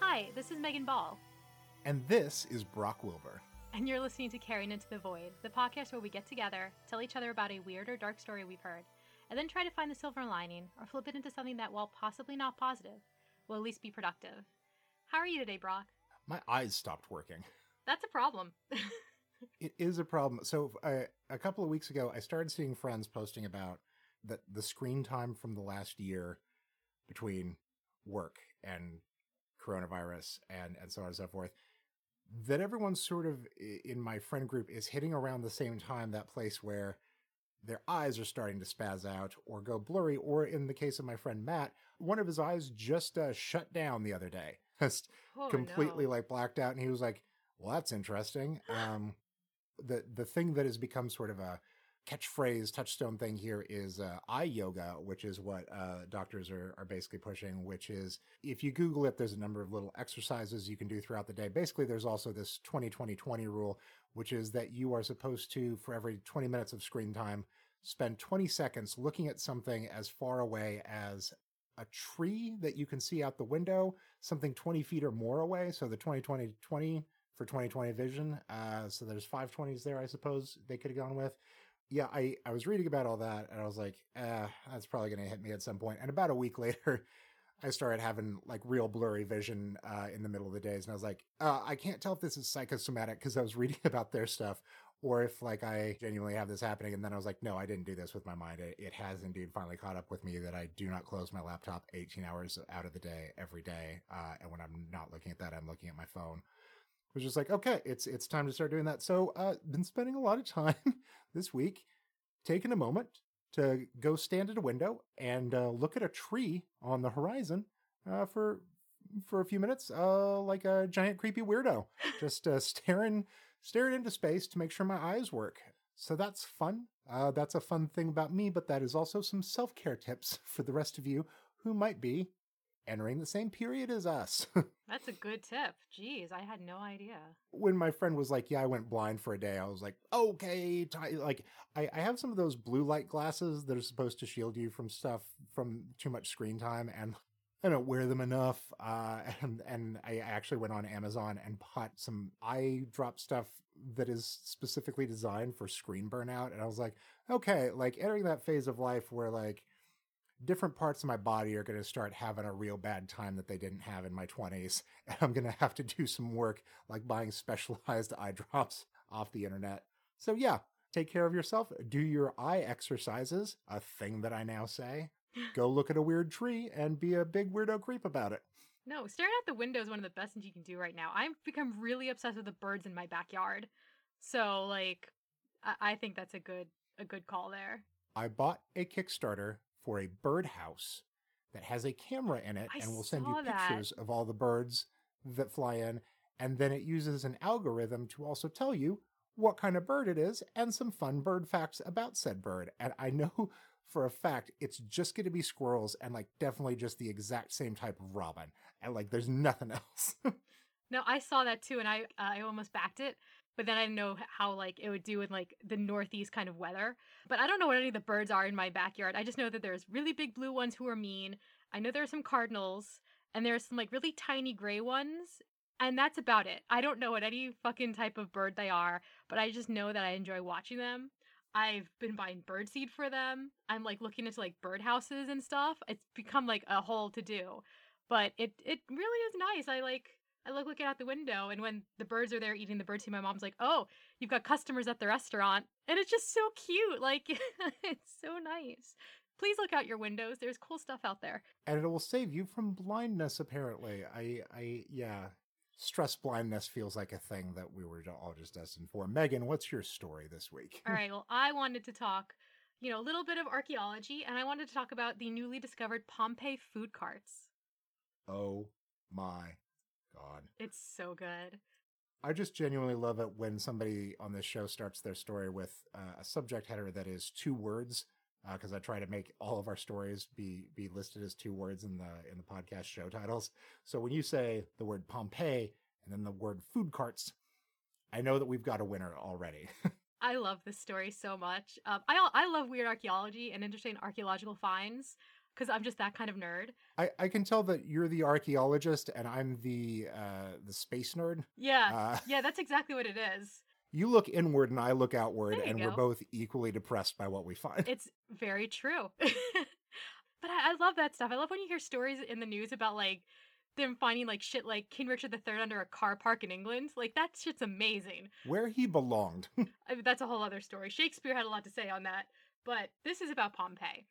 Hi, this is Meghan Ball. And this is Brock Wilbur. And you're listening to Carrying Into the Void, the podcast where we get together, tell each other about a weird or dark story we've heard, and then try to find the silver lining or flip it into something that, while possibly not positive, will at least be productive. How are you today, Brock? My eyes stopped working. That's a problem. it is a problem. So, uh, a couple of weeks ago, I started seeing friends posting about the, the screen time from the last year between work and coronavirus and, and so on and so forth that everyone sort of in my friend group is hitting around the same time that place where their eyes are starting to spaz out or go blurry or in the case of my friend matt one of his eyes just uh, shut down the other day just oh, completely no. like blacked out and he was like well that's interesting um the the thing that has become sort of a catchphrase touchstone thing here is uh, eye yoga, which is what uh, doctors are, are basically pushing, which is if you Google it, there's a number of little exercises you can do throughout the day. Basically, there's also this 20 20 20 rule, which is that you are supposed to, for every 20 minutes of screen time, spend 20 seconds looking at something as far away as a tree that you can see out the window, something 20 feet or more away. So the 20 20 20 for 2020 vision. Uh, so there's 520s there, I suppose they could have gone with yeah, I, I was reading about all that and I was like, eh, that's probably going to hit me at some point. And about a week later, I started having like real blurry vision uh, in the middle of the days. And I was like, uh, I can't tell if this is psychosomatic because I was reading about their stuff or if like I genuinely have this happening. And then I was like, no, I didn't do this with my mind. It, it has indeed finally caught up with me that I do not close my laptop 18 hours out of the day every day. Uh, and when I'm not looking at that, I'm looking at my phone was just like, okay, it's it's time to start doing that. So, uh, been spending a lot of time this week taking a moment to go stand at a window and uh, look at a tree on the horizon uh, for for a few minutes, uh, like a giant creepy weirdo, just uh, staring staring into space to make sure my eyes work. So that's fun. Uh, that's a fun thing about me, but that is also some self care tips for the rest of you who might be entering the same period as us. That's a good tip. Jeez, I had no idea. When my friend was like, "Yeah, I went blind for a day," I was like, "Okay." T-. Like, I, I have some of those blue light glasses that are supposed to shield you from stuff from too much screen time, and I don't wear them enough. Uh, and and I actually went on Amazon and bought some eye drop stuff that is specifically designed for screen burnout. And I was like, okay, like entering that phase of life where like different parts of my body are going to start having a real bad time that they didn't have in my 20s. And I'm going to have to do some work like buying specialized eye drops off the internet. So, yeah, take care of yourself. Do your eye exercises, a thing that I now say. Go look at a weird tree and be a big weirdo creep about it. No, staring out the window is one of the best things you can do right now. I've become really obsessed with the birds in my backyard. So, like, I, I think that's a good a good call there. I bought a Kickstarter for a birdhouse that has a camera in it I and will send you that. pictures of all the birds that fly in. And then it uses an algorithm to also tell you what kind of bird it is and some fun bird facts about said bird. And I know for a fact it's just going to be squirrels and like definitely just the exact same type of robin. And like there's nothing else. no, I saw that too and I uh, I almost backed it but then I didn't know how like it would do with like the northeast kind of weather. But I don't know what any of the birds are in my backyard. I just know that there's really big blue ones who are mean. I know there are some cardinals and there's some like really tiny gray ones. And that's about it. I don't know what any fucking type of bird they are, but I just know that I enjoy watching them. I've been buying birdseed for them. I'm like looking into like birdhouses and stuff. It's become like a whole to do. But it it really is nice. I like I look looking out the window, and when the birds are there eating the birdseed, my mom's like, "Oh, you've got customers at the restaurant," and it's just so cute. Like it's so nice. Please look out your windows. There's cool stuff out there, and it will save you from blindness. Apparently, I, I, yeah, stress blindness feels like a thing that we were all just destined for. Meghan, what's your story this week? all right. Well, I wanted to talk, you know, a little bit of archaeology, and I wanted to talk about the newly discovered Pompeii food carts. Oh my God. It's so good. I just genuinely love it when somebody on this show starts their story with uh, a subject header that is two words, because uh, I try to make all of our stories be be listed as two words in the in the podcast show titles. So when you say the word Pompeii and then the word food carts, I know that we've got a winner already. I love this story so much. Um, I I love weird archaeology and interesting archaeological finds because I'm just that kind of nerd. I, I can tell that you're the archaeologist and I'm the uh, the space nerd. Yeah, Uh, yeah, that's exactly what it is. you look inward and I look outward, and we're both equally depressed by what we find. It's very true. but I, I love that stuff. I love when you hear stories in the news about like them finding like shit like King Richard III under a car park in England. Like that shit's amazing. Where he belonged. I mean, that's a whole other story. Shakespeare had a lot to say on that, but this is about Pompeii.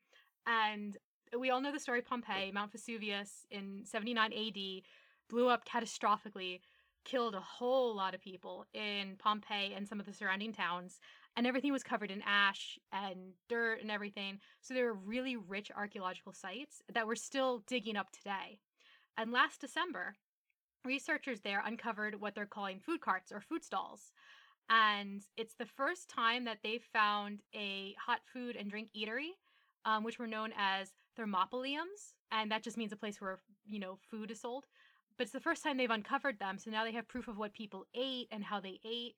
And we all know the story of Pompeii. Mount Vesuvius in 79 AD blew up catastrophically, killed a whole lot of people in Pompeii and some of the surrounding towns, and everything was covered in ash and dirt and everything. So there were really rich archaeological sites that we're still digging up today. And last December, researchers there uncovered what they're calling food carts or food stalls and it's the first time that they found a hot food and drink eatery, um, which were known as thermopoliums, and that just means a place where you know food is sold. But it's the first time they've uncovered them, so now they have proof of what people ate and how they ate.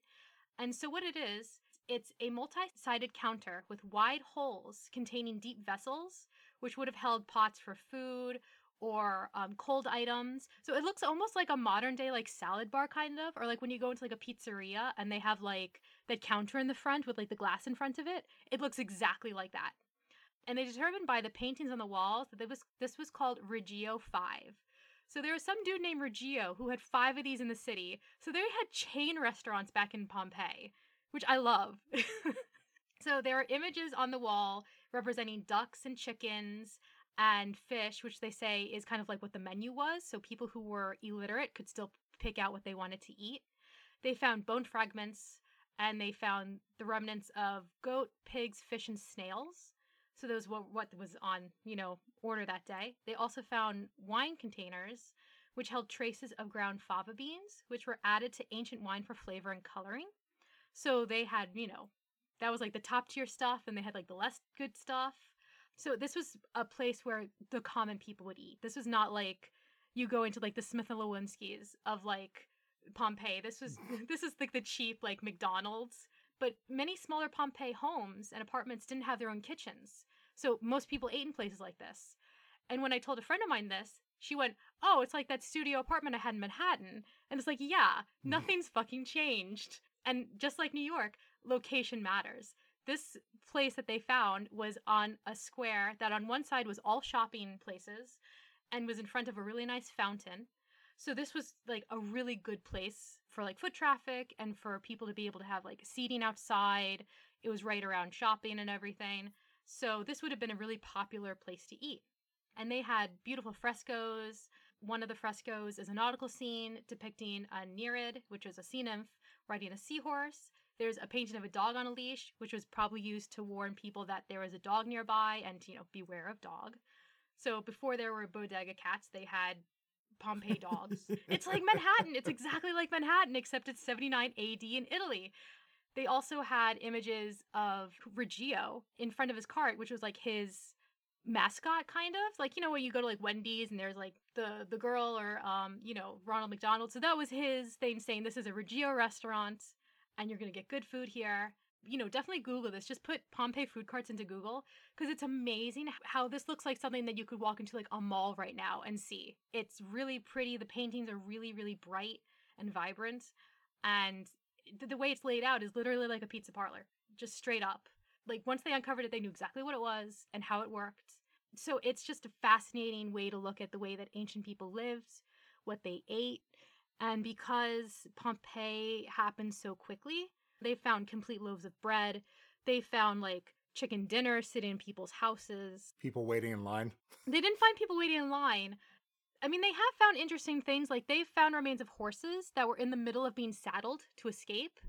And so what it is, it's a multi-sided counter with wide holes containing deep vessels, which would have held pots for food or um, cold items. So it looks almost like a modern day like salad bar kind of, or like when you go into like a pizzeria and they have like that counter in the front with like the glass in front of it. It looks exactly like that. And they determined by the paintings on the walls that was this was called Reggio Five. So there was some dude named Reggio who had five of these in the city. So they had chain restaurants back in Pompeii, which I love. so there are images on the wall representing ducks and chickens and fish, which they say is kind of like what the menu was. So people who were illiterate could still pick out what they wanted to eat. They found bone fragments and they found the remnants of goat, pigs, fish, and snails. So those were what was on, you know, order that day. They also found wine containers, which held traces of ground fava beans, which were added to ancient wine for flavor and coloring. So they had, you know, that was like the top tier stuff, and they had like the less good stuff. So this was a place where the common people would eat. This was not like you go into like the Smith and Wollensky's of like Pompeii. This was hmm. this is like the cheap like McDonald's. But many smaller Pompeii homes and apartments didn't have their own kitchens. So most people ate in places like this. And when I told a friend of mine this, she went, "Oh, it's like that studio apartment I had in Manhattan." And it's like, "Yeah, mm-hmm. nothing's fucking changed." And just like New York, location matters. This place that they found was on a square that on one side was all shopping places and was in front of a really nice fountain. So this was like a really good place for like foot traffic and for people to be able to have like seating outside. It was right around shopping and everything. So this would have been a really popular place to eat. And they had beautiful frescoes. One of the frescoes is a nautical scene depicting a Nereid, which is a sea nymph, riding a seahorse. There's a painting of a dog on a leash, which was probably used to warn people that there was a dog nearby and, you know, beware of dog. So before there were bodega cats, they had Pompeii dogs. it's like Manhattan. It's exactly like Manhattan, except it's 79 AD in Italy. They also had images of Reggio in front of his cart, which was like his mascot kind of. Like you know when you go to like wendy's and there's like the the girl or um you know ronald mcdonald. So that was his thing saying this is a reggio restaurant and you're gonna get good food here. You know definitely google this. Just put pompeii food carts into google because it's amazing how this looks like something that you could walk into like a mall right now and see. It's really pretty. The paintings are really really bright and vibrant. And the way it's laid out is literally like a pizza parlor just straight up. Like once they uncovered it they knew exactly what it was and how it worked. So it's just a fascinating way to look at the way that ancient people lived what they ate and because pompeii happened so quickly they found complete loaves of bread. They found like chicken dinner sitting in people's houses. People waiting in line. they didn't find people waiting in line I mean, they have found interesting things. Like, they've found remains of horses that were in the middle of being saddled to escape.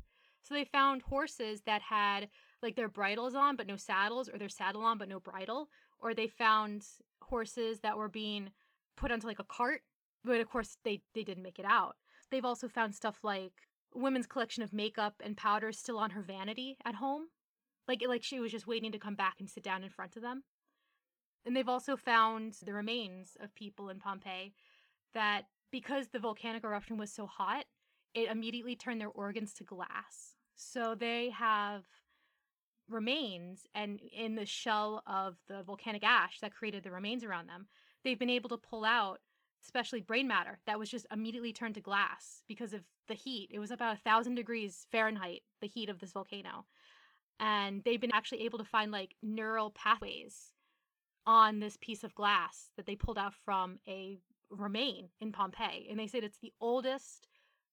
So, they found horses that had, like, their bridles on but no saddles, or their saddle on but no bridle. Or they found horses that were being put onto, like, a cart. But, of course, they, they didn't make it out. They've also found stuff like women's collection of makeup and powder still on her vanity at home. Like, like she was just waiting to come back and sit down in front of them. And they've also found the remains of people in Pompeii that because the volcanic eruption was so hot, it immediately turned their organs to glass. So they have remains and in the shell of the volcanic ash that created the remains around them, they've been able to pull out especially brain matter that was just immediately turned to glass because of the heat. It was about a thousand degrees Fahrenheit, the heat of this volcano. And they've been actually able to find like neural pathways on this piece of glass that they pulled out from a remain in Pompeii. And they said it's the oldest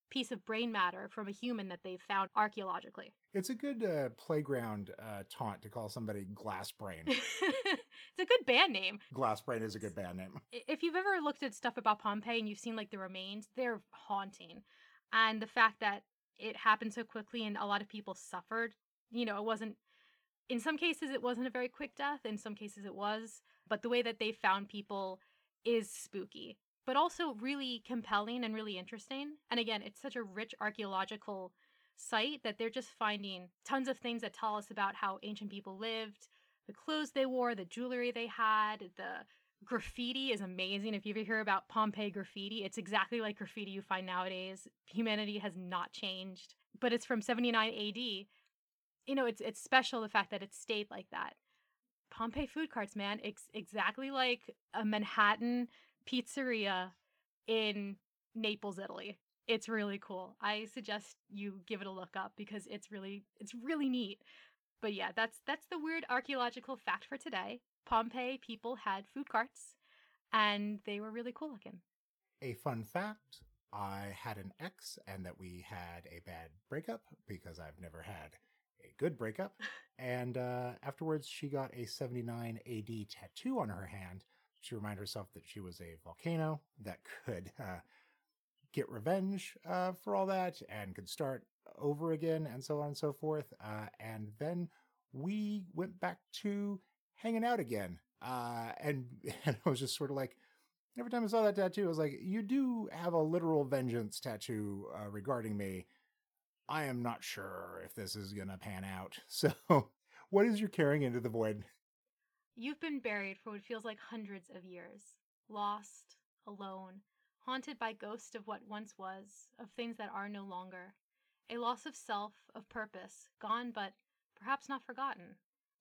piece of brain matter from a human that they've found archaeologically. It's a good uh, playground uh, taunt to call somebody Glass Brain. it's a good band name. Glass Brain is a good band name. If you've ever looked at stuff about Pompeii and you've seen like the remains, they're haunting. And the fact that it happened so quickly and a lot of people suffered, you know, it wasn't in some cases it wasn't a very quick death, in some cases it was, but the way that they found people is spooky but also really compelling and really interesting. And again, it's such a rich archaeological site that they're just finding tons of things that tell us about how ancient people lived, the clothes they wore, the jewelry they had, the graffiti is amazing. If you ever hear about Pompeii graffiti, it's exactly like graffiti you find nowadays. Humanity has not changed, but it's from 79 AD. You know, it's it's special the fact that it stayed like that. Pompeii food carts, man, it's exactly like a Manhattan pizzeria in Naples, Italy. It's really cool. I suggest you give it a look up because it's really it's really neat. But yeah, that's that's the weird archaeological fact for today. Pompeii people had food carts and they were really cool looking. A fun fact, I had an ex and that we had a bad breakup because I've never had a good breakup. and uh, afterwards, she got a 79 AD tattoo on her hand she reminded herself that she was a volcano that could uh, get revenge uh, for all that and could start over again and so on and so forth. Uh, and then we went back to hanging out again. Uh, and, and I was just sort of like, every time I saw that tattoo, I was like, you do have a literal vengeance tattoo uh, regarding me. I am not sure if this is going to pan out. So, what is your carrying into the void? You've been buried for what feels like hundreds of years, lost, alone, haunted by ghosts of what once was, of things that are no longer. A loss of self, of purpose, gone but perhaps not forgotten.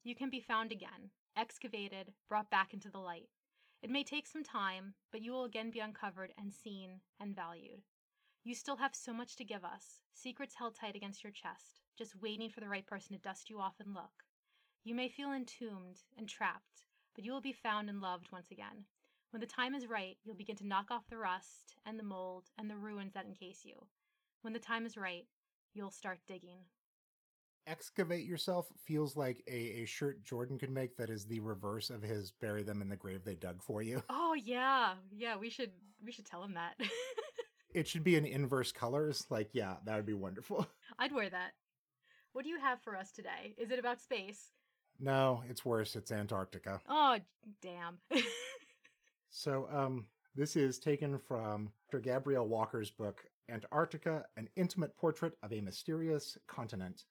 You can be found again, excavated, brought back into the light. It may take some time, but you will again be uncovered and seen and valued. You still have so much to give us, secrets held tight against your chest, just waiting for the right person to dust you off and look. You may feel entombed and trapped, but you will be found and loved once again. When the time is right, you'll begin to knock off the rust and the mold and the ruins that encase you. When the time is right, you'll start digging. Excavate yourself feels like a, a shirt Jordan could make that is the reverse of his bury them in the grave they dug for you. Oh yeah. Yeah, we should we should tell him that. it should be in inverse colors. Like, yeah, that would be wonderful. I'd wear that. What do you have for us today? Is it about space? No, it's worse. It's Antarctica. Oh, damn. so, um, this is taken from Dr. Gabrielle Walker's book, Antarctica An Intimate Portrait of a Mysterious Continent.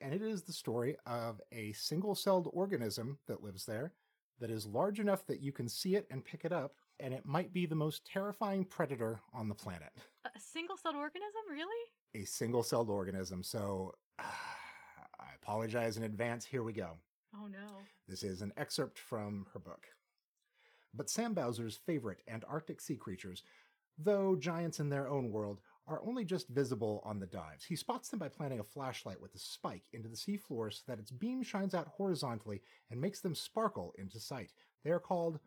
And it is the story of a single celled organism that lives there that is large enough that you can see it and pick it up, and it might be the most terrifying predator on the planet. A single celled organism? Really? A single celled organism. So, uh, I apologize in advance. Here we go. Oh no. This is an excerpt from her book. But Sam Bowser's favorite Antarctic sea creatures, though giants in their own world, are only just visible on the dives. He spots them by planting a flashlight with a spike into the seafloor so that its beam shines out horizontally and makes them sparkle into sight. They are called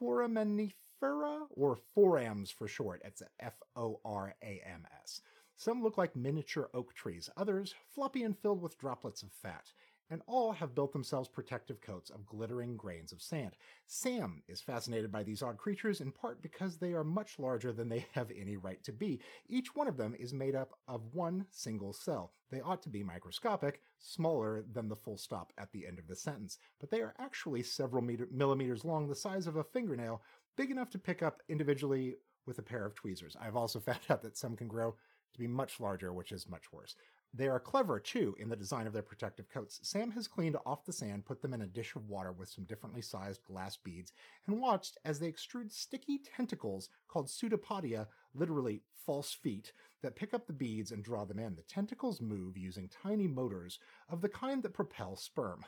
foraminifera, or forams for short. It's F O R A M S. Some look like miniature oak trees, others floppy and filled with droplets of fat and all have built themselves protective coats of glittering grains of sand. Sam is fascinated by these odd creatures in part because they are much larger than they have any right to be. Each one of them is made up of one single cell. They ought to be microscopic, smaller than the full stop at the end of the sentence, but they are actually several meter- millimeters long, the size of a fingernail, big enough to pick up individually with a pair of tweezers. I've also found out that some can grow to be much larger, which is much worse. They are clever too in the design of their protective coats. Sam has cleaned off the sand, put them in a dish of water with some differently sized glass beads, and watched as they extrude sticky tentacles called pseudopodia, literally false feet, that pick up the beads and draw them in. The tentacles move using tiny motors of the kind that propel sperm.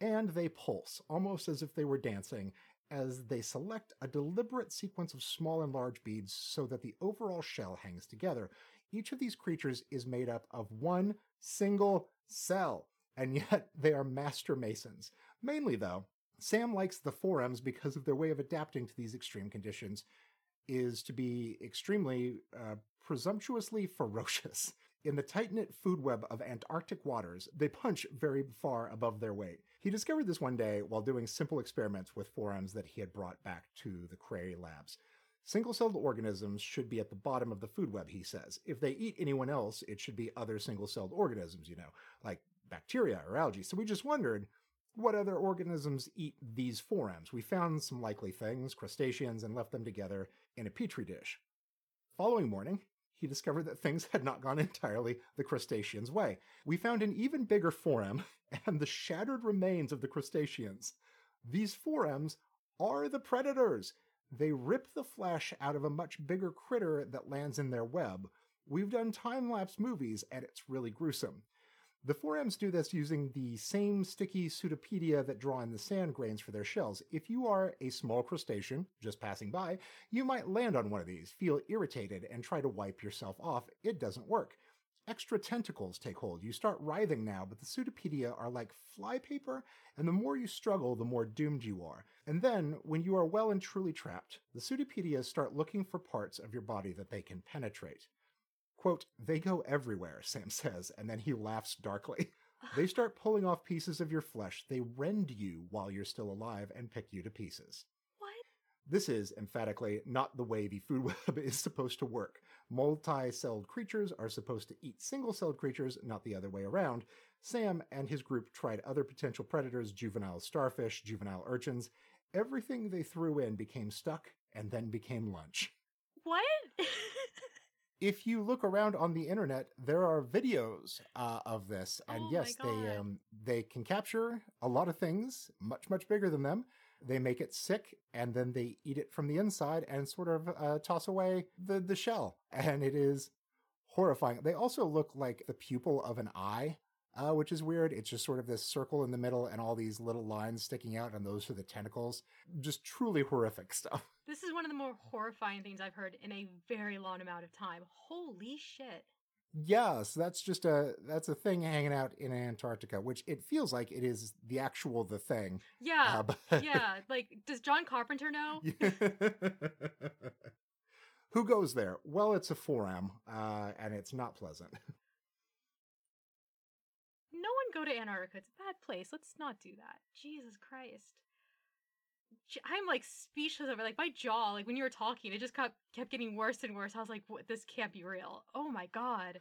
And they pulse, almost as if they were dancing, as they select a deliberate sequence of small and large beads so that the overall shell hangs together. Each of these creatures is made up of one single cell, and yet they are master masons. Mainly, though, Sam likes the forams because of their way of adapting to these extreme conditions is to be extremely uh, presumptuously ferocious. In the tight knit food web of Antarctic waters, they punch very far above their weight. He discovered this one day while doing simple experiments with forams that he had brought back to the Crary labs. Single celled organisms should be at the bottom of the food web, he says. If they eat anyone else, it should be other single celled organisms, you know, like bacteria or algae. So we just wondered what other organisms eat these forams. We found some likely things, crustaceans, and left them together in a petri dish. Following morning, he discovered that things had not gone entirely the crustacean's way. We found an even bigger foram and the shattered remains of the crustaceans. These forams are the predators. They rip the flesh out of a much bigger critter that lands in their web. We've done time lapse movies, and it's really gruesome. The forams do this using the same sticky pseudopodia that draw in the sand grains for their shells. If you are a small crustacean just passing by, you might land on one of these, feel irritated, and try to wipe yourself off. It doesn't work. Extra tentacles take hold. You start writhing now, but the pseudopodia are like flypaper, and the more you struggle, the more doomed you are. And then, when you are well and truly trapped, the pseudopodia start looking for parts of your body that they can penetrate. Quote, they go everywhere, Sam says, and then he laughs darkly. They start pulling off pieces of your flesh. They rend you while you're still alive and pick you to pieces. What? This is, emphatically, not the way the food web is supposed to work. Multi celled creatures are supposed to eat single celled creatures, not the other way around. Sam and his group tried other potential predators juvenile starfish, juvenile urchins. Everything they threw in became stuck and then became lunch. What? if you look around on the internet, there are videos uh, of this, and Oh yes, they um, they can capture a lot of things much much bigger than them. They make it sick, and then they eat it from the inside and sort of uh, toss away the the shell, and it is horrifying. They also look like the pupil of an eye. Uh, which is weird. It's just sort of this circle in the middle and all these little lines sticking out, and those are the tentacles. Just truly horrific stuff. this is one of the more horrifying things I've heard in a very long amount of time. Holy shit. Yes, that's just a that's a thing hanging out in Antarctica, which it feels like it is the actual the thing. Yeah. Uh, but- yeah. Like, does John Carpenter know? Who goes there? Well, it's a foram, uh, and it's not pleasant. No one go to Antarctica. It's a bad place. Let's not do that. Jesus Christ. I'm like speechless over like my jaw. Like when you were talking, it just kept kept getting worse and worse. I was like, what, "This can't be real." Oh my god.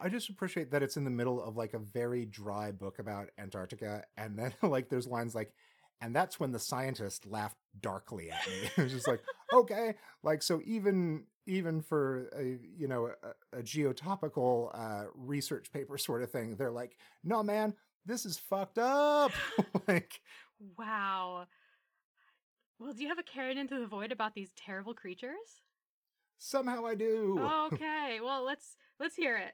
I just appreciate that it's in the middle of like a very dry book about Antarctica, and then like there's lines like, and that's when the scientist laughed darkly at me. it was just like, okay, like so even even for a you know a, a geotopical uh, research paper sort of thing, they're like, no man, this is fucked up. like Wow. Well, do you have a carrot into the void about these terrible creatures? somehow I do. Okay. Well, let's let's hear it.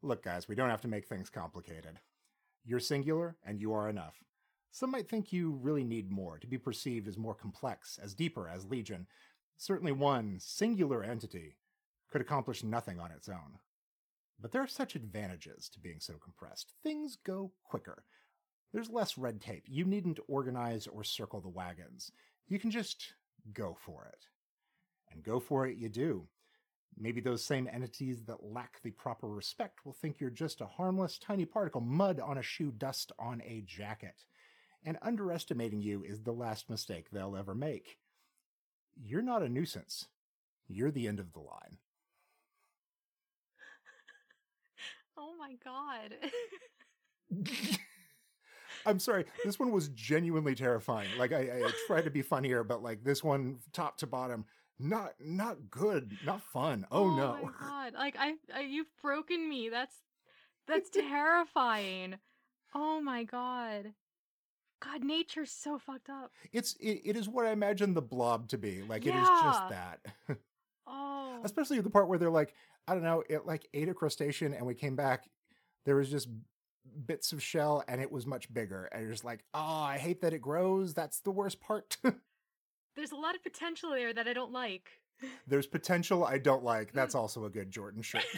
Look, guys, we don't have to make things complicated. You're singular, and you are enough. Some might think you really need more to be perceived as more complex, as deeper as Legion. Certainly, one singular entity could accomplish nothing on its own. But there are such advantages to being so compressed. Things go quicker. There's less red tape. You needn't organize or circle the wagons. You can just go for it. And go for it you do. Maybe those same entities that lack the proper respect will think you're just a harmless tiny particle, mud on a shoe, dust on a jacket. And underestimating you is the last mistake they'll ever make. You're not a nuisance. You're the end of the line. Oh my god. I'm sorry. This one was genuinely terrifying. Like I, I tried to be funnier, but like this one, top to bottom, not not good, not fun. Oh, oh my no. god! Like I, I, you've broken me. That's that's terrifying. Oh my god. God, nature's so fucked up. It's it, it is what I imagine the blob to be. Like it is just that. Oh. Especially the part where they're like, I don't know, it like ate a crustacean and we came back, there was just bits of shell and it was much bigger. And you're just like, oh, I hate that it grows. That's the worst part. There's a lot of potential there that I don't like. There's potential I don't like. That's also a good Jordan shirt.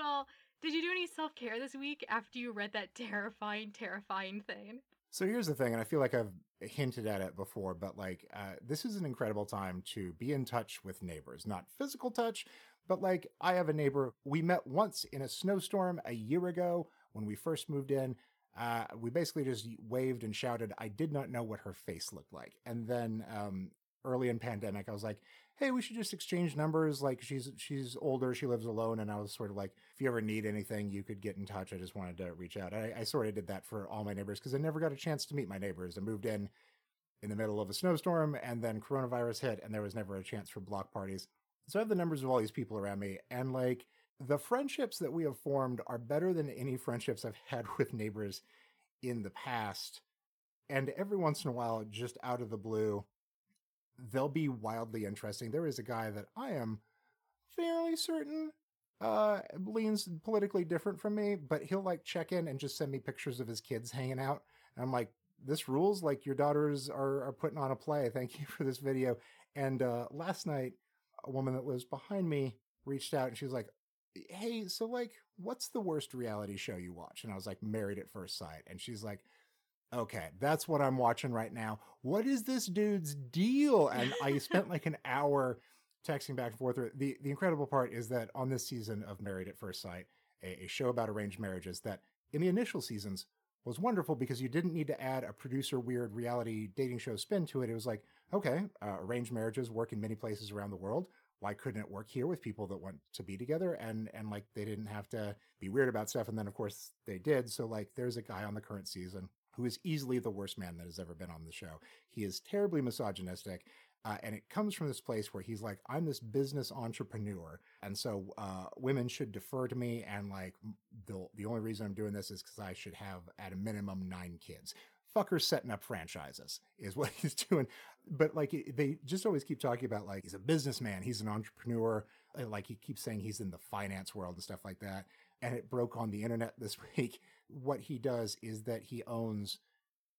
Well, did you do any self care this week after you read that terrifying, terrifying thing? So here's the thing, and I feel like I've hinted at it before, but like uh, this is an incredible time to be in touch with neighbors. Not physical touch, but like I have a neighbor. We met once in a snowstorm a year ago when we first moved in. Uh, we basically just waved and shouted. I did not know what her face looked like, and then um, early in pandemic, I was like, "Hey, we should just exchange numbers." Like she's she's older, she lives alone, and I was sort of like, "If you ever need anything, you could get in touch." I just wanted to reach out. I, I sort of did that for all my neighbors because I never got a chance to meet my neighbors. I moved in in the middle of a snowstorm, and then coronavirus hit, and there was never a chance for block parties. So I have the numbers of all these people around me, and like the friendships that we have formed are better than any friendships I've had with neighbors in the past. And every once in a while, just out of the blue, they'll be wildly interesting. There is a guy that I am fairly certain uh leans politically different from me, but he'll like check in and just send me pictures of his kids hanging out. And I'm like, this rules. Like your daughters are, are putting on a play. Thank you for this video. And uh last night, a woman that lives behind me reached out and she was like, Hey, so like, what's the worst reality show you watch? And I was like, Married at First Sight. And she's like, Okay, that's what I'm watching right now. What is this dude's deal? And I spent like an hour texting back and forth. The the incredible part is that on this season of Married at First Sight, a, a show about arranged marriages, that in the initial seasons was wonderful because you didn't need to add a producer weird reality dating show spin to it. It was like, okay, uh, arranged marriages work in many places around the world. Why couldn't it work here with people that want to be together? And and like they didn't have to be weird about stuff. And then of course they did. So like there's a guy on the current season who is easily the worst man that has ever been on the show. He is terribly misogynistic. Uh, and it comes from this place where he's like, I'm this business entrepreneur, and so uh, women should defer to me. And like, the the only reason I'm doing this is because I should have at a minimum nine kids. Fucker's setting up franchises is what he's doing. But like, they just always keep talking about like he's a businessman, he's an entrepreneur. Like he keeps saying he's in the finance world and stuff like that. And it broke on the internet this week. What he does is that he owns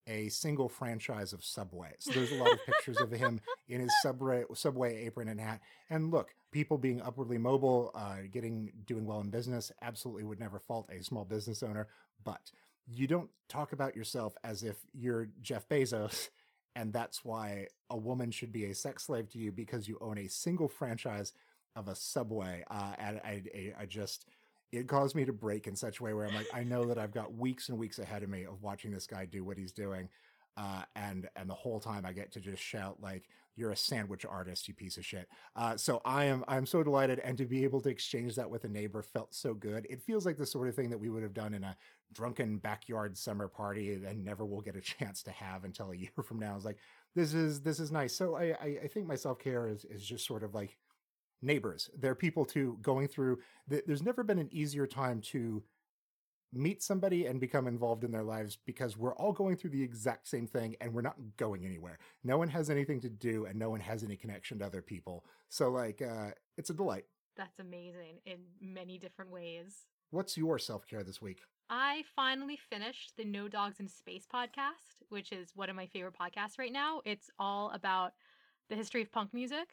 a single franchise of Subway. So there's a lot of pictures of him in his subway subway apron and hat. And look, people being upwardly mobile, uh, getting doing well in business, absolutely would never fault a small business owner. But you don't talk about yourself as if you're Jeff Bezos, and that's why a woman should be a sex slave to you because you own a single franchise of a Subway. Uh, and I, I, I just it caused me to break in such a way where I'm like, I know that I've got weeks and weeks ahead of me of watching this guy do what he's doing. Uh, and and the whole time I get to just shout like you're a sandwich artist, you piece of shit. Uh, so I am I'm so delighted, and to be able to exchange that with a neighbor felt so good. It feels like the sort of thing that we would have done in a drunken backyard summer party and never will get a chance to have until a year from now. It's like this is this is nice. So I I, I think my self care is is just sort of like neighbors. They're people to going through. There's never been an easier time to meet somebody and become involved in their lives because we're all going through the exact same thing and we're not going anywhere. No one has anything to do and no one has any connection to other people. So like uh it's a delight. That's amazing in many different ways. What's your self-care this week? I finally finished the No Dogs in Space podcast, which is one of my favorite podcasts right now. It's all about the history of punk music,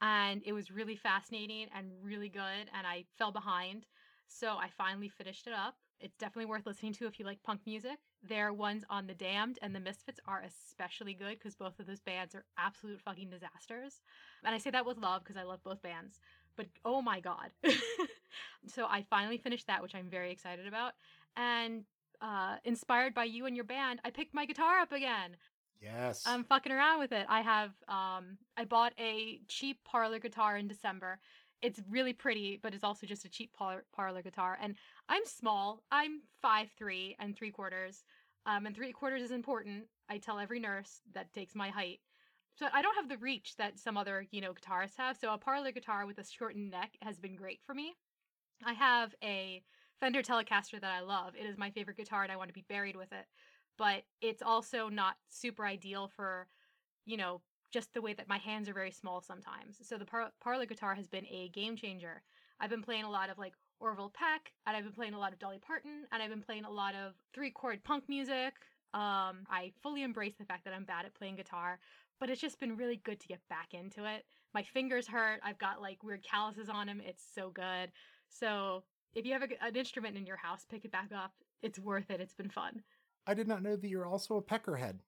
and it was really fascinating and really good, and I fell behind. So I finally finished it up. It's definitely worth listening to if you like punk music. Their ones on The Damned and The Misfits are especially good because both of those bands are absolute fucking disasters. And I say that with love because I love both bands. But oh my god. so I finally finished that, which I'm very excited about. And uh, inspired by you and your band, I picked my guitar up again. Yes. I'm fucking around with it. I have um I bought a cheap parlor guitar in December. It's really pretty, but it's also just a cheap par- parlor guitar. And I'm small. I'm five three and three quarters. Um, and three quarters is important. I tell every nurse that takes my height. So I don't have the reach that some other, you know, guitarists have. So a parlor guitar with a shortened neck has been great for me. I have a Fender Telecaster that I love. It is my favorite guitar and I want to be buried with it. But it's also not super ideal for, you know, just the way that my hands are very small sometimes. So the par- parlor guitar has been a game changer. I've been playing a lot of like Orville Peck, and I've been playing a lot of Dolly Parton, and I've been playing a lot of three chord punk music. Um, I fully embrace the fact that I'm bad at playing guitar, but it's just been really good to get back into it. My fingers hurt. I've got like weird calluses on them. It's so good. So if you have a, an instrument in your house, pick it back up. It's worth it. It's been fun. I did not know that you're also a peckerhead.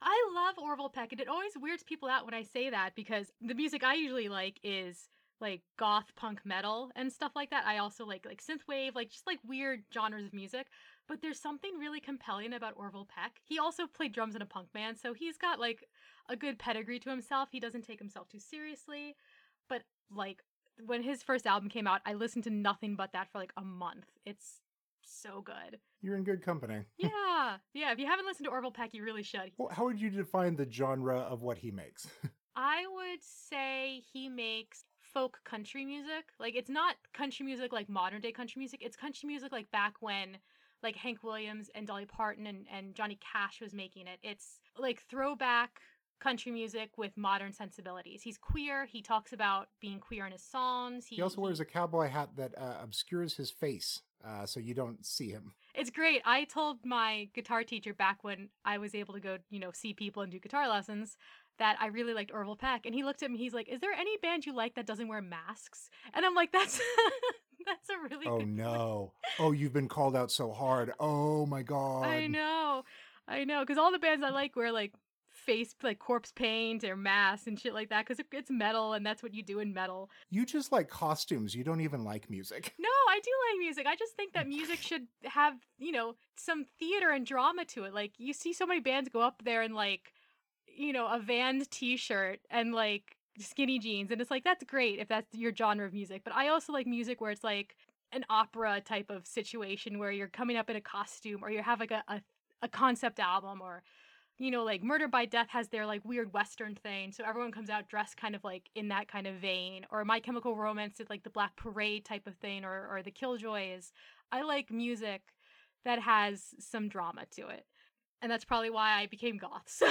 I love Orville Peck, and it always weirds people out when I say that because the music I usually like is like goth punk metal and stuff like that. I also like like synthwave, like just like weird genres of music. But there's something really compelling about Orville Peck. He also played drums in a punk band, so he's got like a good pedigree to himself. He doesn't take himself too seriously. But like when his first album came out, I listened to nothing but that for like a month. It's so good. You're in good company. Yeah. Yeah. If you haven't listened to Orville Peck, you really should. Well, how would you define the genre of what he makes? I would say he makes folk country music. Like it's not country music like modern day country music. It's country music like back when like Hank Williams and Dolly Parton and, and Johnny Cash was making it. It's like throwback country music with modern sensibilities. He's queer. He talks about being queer in his songs. He, he also wears a cowboy hat that uh, obscures his face, uh, so you don't see him. It's great. I told my guitar teacher back when I was able to go, you know, see people and do guitar lessons that I really liked Orville Peck, and he looked at me. He's like, "Is there any band you like that doesn't wear masks?" And I'm like, "That's that's a really oh no oh you've been called out so hard oh my god I know, I know, because all the bands I like wear like face like corpse paint or masks and shit like that because it's metal and that's what you do in metal. You just like costumes. You don't even like music. No, I do like music. I just think that music should have you know some theater and drama to it. Like you see so many bands go up there and like you know, a Vans t-shirt and like skinny jeans and it's like that's great if that's your genre of music, but I also like music where it's like an opera type of situation where you're coming up in a costume or you have like a, a, a concept album or you know, like Murder by Death has their like weird Western thing, so everyone comes out dressed kind of like in that kind of vein. Or My Chemical Romance did like the Black Parade type of thing, or or the Killjoys. I like music that has some drama to it and that's probably why I became goth. So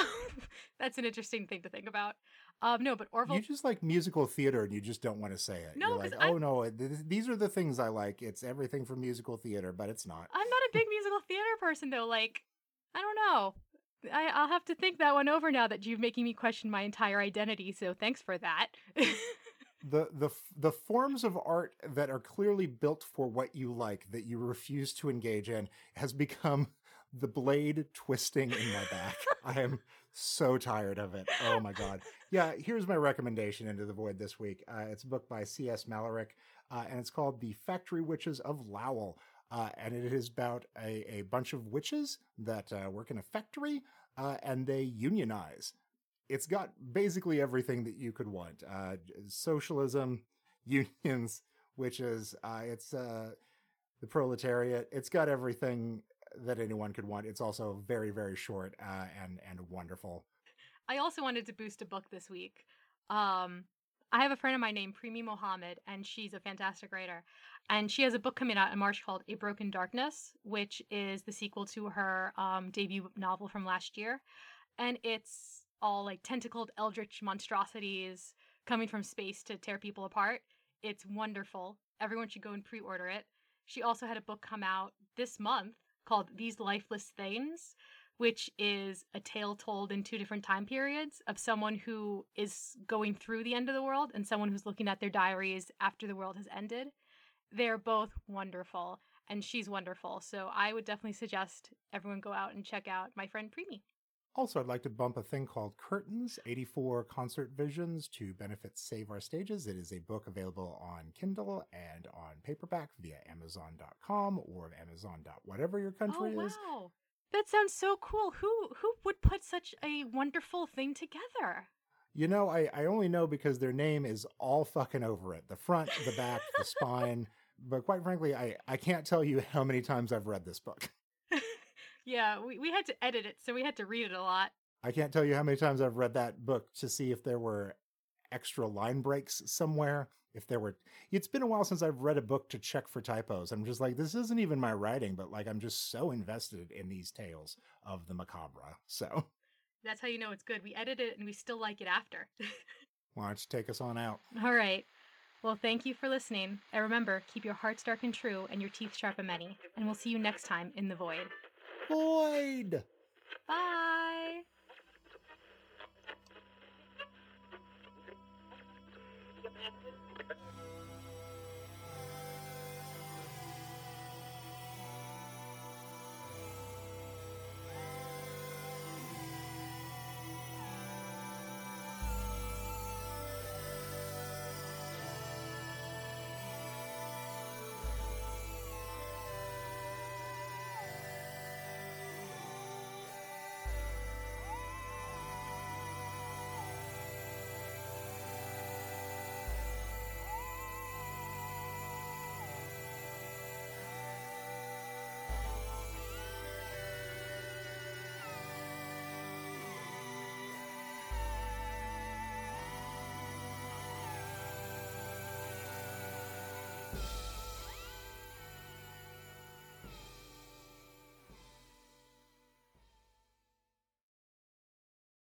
that's an interesting thing to think about. Um, no, but Orville. You just like musical theater, and you just don't want to say it. No, You're like, oh no, th- these are the things I like. It's everything from musical theater, but it's not. I'm not a big musical theater person, though. Like, I don't know. I, I'll have to think that one over now that you're making me question my entire identity. So thanks for that. the the the forms of art that are clearly built for what you like that you refuse to engage in has become the blade twisting in my back. I am so tired of it. Oh my god. Yeah, here's my recommendation into the void this week. Uh, it's a book by C.S. Malerich, uh, and it's called The Factory Witches of Lowell. Uh, and it is about a, a bunch of witches that uh, work in a factory uh, and they unionize. It's got basically everything that you could want uh, socialism, unions, witches, it's the proletariat. It's got everything that anyone could want. It's also very, very short uh, and and wonderful. I also wanted to boost a book this week. Um, I have a friend of mine named Premee Mohamed, and she's a fantastic writer. And she has a book coming out in March called A Broken Darkness, which is the sequel to her um, debut novel from last year. And it's all like tentacled eldritch monstrosities coming from space to tear people apart. It's wonderful. Everyone should go and pre order it. She also had a book come out this month called These Lifeless Things, which is a tale told in two different time periods of someone who is going through the end of the world and someone who's looking at their diaries after the world has ended. They're both wonderful, and she's wonderful. So I would definitely suggest everyone go out and check out my friend Premee. Also, I'd like to bump a thing called Curtains 84 Concert Visions to benefit Save Our Stages. It is a book available on Kindle and on paperback via Amazon.com or Amazon. whatever your oh, country oh, is. Wow. That sounds so cool. Who who would put such a wonderful thing together? You know, I, I only know because their name is all fucking over it. The front, the back, the spine. But quite frankly, I, I can't tell you how many times I've read this book. Yeah, we, we had to edit it, so we had to read it a lot. I can't tell you how many times I've read that book to see if there were extra line breaks somewhere. If there were, it's been a while since I've read a book to check for typos. I'm just like, this isn't even my writing, but like, I'm just so invested in these tales of the macabre. So, That's how you know it's good. We edit it and we still like it after. why don't you take us on out? All right. Well, thank you for listening. And remember, keep your hearts dark and true and your teeth sharp and many. And we'll see you next time in the void. Void! Bye.